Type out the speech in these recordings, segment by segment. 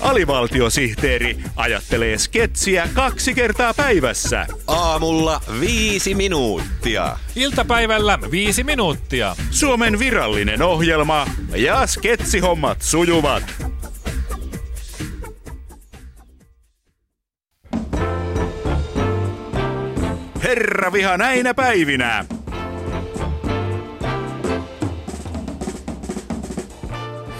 alivaltiosihteeri ajattelee sketsiä kaksi kertaa päivässä. Aamulla viisi minuuttia. Iltapäivällä viisi minuuttia. Suomen virallinen ohjelma ja sketsihommat sujuvat. Herra viha näinä päivinä.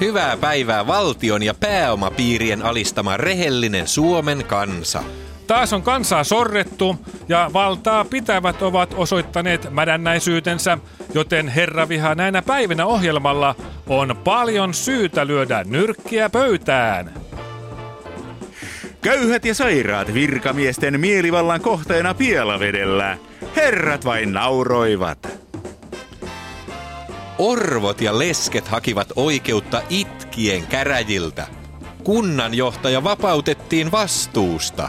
Hyvää päivää valtion ja pääomapiirien alistama rehellinen Suomen kansa. Taas on kansaa sorrettu ja valtaa pitävät ovat osoittaneet mädännäisyytensä, joten herra viha näinä päivinä ohjelmalla on paljon syytä lyödä nyrkkiä pöytään. Köyhät ja sairaat virkamiesten mielivallan kohteena Pielavedellä. Herrat vain nauroivat. Orvot ja lesket hakivat oikeutta itkien käräjiltä. Kunnanjohtaja vapautettiin vastuusta.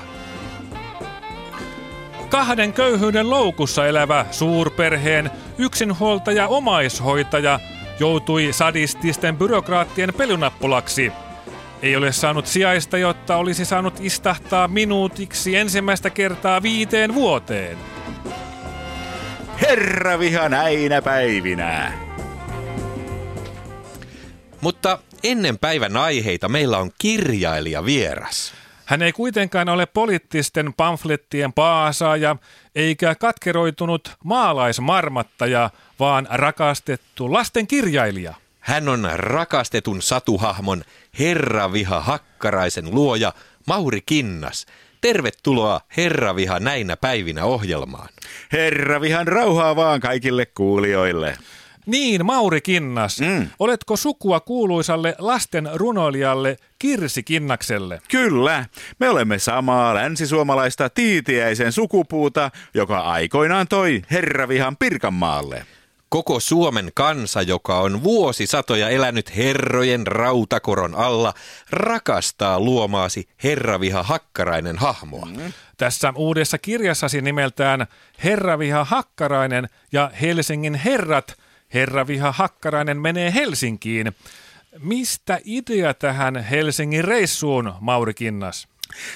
Kahden köyhyyden loukussa elävä suurperheen yksinhuoltaja omaishoitaja joutui sadististen byrokraattien pelunappulaksi. Ei ole saanut sijaista, jotta olisi saanut istahtaa minuutiksi ensimmäistä kertaa viiteen vuoteen. Herra viha näinä päivinä. Mutta ennen päivän aiheita meillä on kirjailija vieras. Hän ei kuitenkaan ole poliittisten pamflettien paasaaja eikä katkeroitunut maalaismarmattaja, vaan rakastettu lasten kirjailija. Hän on rakastetun satuhahmon Herraviha Hakkaraisen luoja Mauri Kinnas. Tervetuloa Herraviha näinä päivinä ohjelmaan. Herra vihan rauhaa vaan kaikille kuulijoille. Niin, Mauri Kinnas. Mm. Oletko sukua kuuluisalle lasten runoilijalle Kirsi Kinnakselle? Kyllä, me olemme samaa länsisuomalaista tiitiäisen sukupuuta, joka aikoinaan toi herravihan Pirkanmaalle. Koko Suomen kansa, joka on vuosisatoja elänyt herrojen rautakoron alla, rakastaa luomaasi Herraviha Hakkarainen hahmoa. Mm. Tässä uudessa kirjassasi nimeltään Herraviha Hakkarainen ja Helsingin herrat – Herraviha Hakkarainen menee Helsinkiin. Mistä idea tähän Helsingin reissuun, Mauri Kinnas?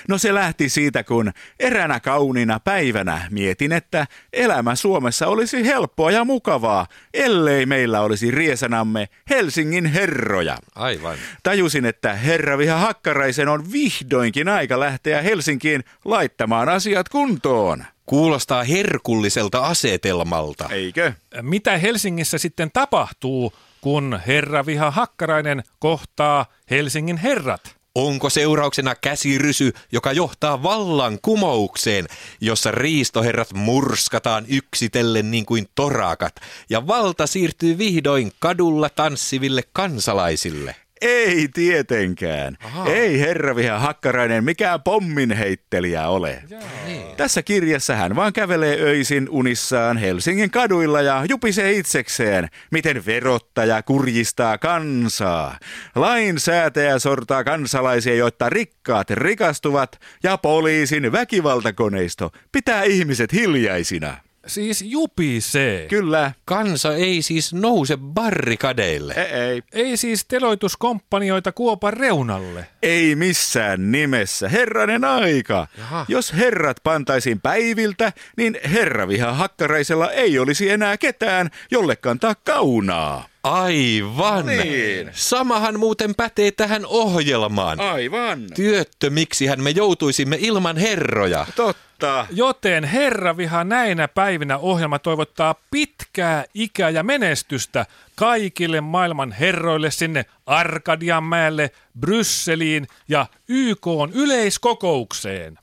No se lähti siitä, kun eränä kauniina päivänä mietin, että elämä Suomessa olisi helppoa ja mukavaa, ellei meillä olisi riesanamme Helsingin herroja. Aivan. Tajusin, että herra Viha Hakkaraisen on vihdoinkin aika lähteä Helsinkiin laittamaan asiat kuntoon. Kuulostaa herkulliselta asetelmalta. Eikö? Mitä Helsingissä sitten tapahtuu, kun herra Viha Hakkarainen kohtaa Helsingin herrat? Onko seurauksena käsirysy, joka johtaa vallan kumoukseen, jossa riistoherrat murskataan yksitellen niin kuin torakat, ja valta siirtyy vihdoin kadulla tanssiville kansalaisille? Ei tietenkään. Aha. Ei herraviha Hakkarainen mikään pomminheittelijä ole. Joo. Niin. Tässä kirjassa hän vaan kävelee öisin unissaan Helsingin kaduilla ja jupisee itsekseen, miten verottaja kurjistaa kansaa. Lainsäätäjä sortaa kansalaisia, jotta rikkaat rikastuvat ja poliisin väkivaltakoneisto pitää ihmiset hiljaisina. Siis jupisee. Kyllä. Kansa ei siis nouse barrikadeille. Ei, ei. Ei siis teloituskompanioita kuopan reunalle. Ei missään nimessä. Herranen aika. Jaha. Jos herrat pantaisiin päiviltä, niin herraviha hakkaraisella ei olisi enää ketään, jolle kantaa kaunaa. Aivan. Niin. Samahan muuten pätee tähän ohjelmaan. Aivan. Työttömiksihän me joutuisimme ilman herroja. Totta. Joten herra viha näinä päivinä ohjelma toivottaa pitkää ikää ja menestystä kaikille maailman herroille sinne Arkadianmäelle, Brysseliin ja YK yleiskokoukseen.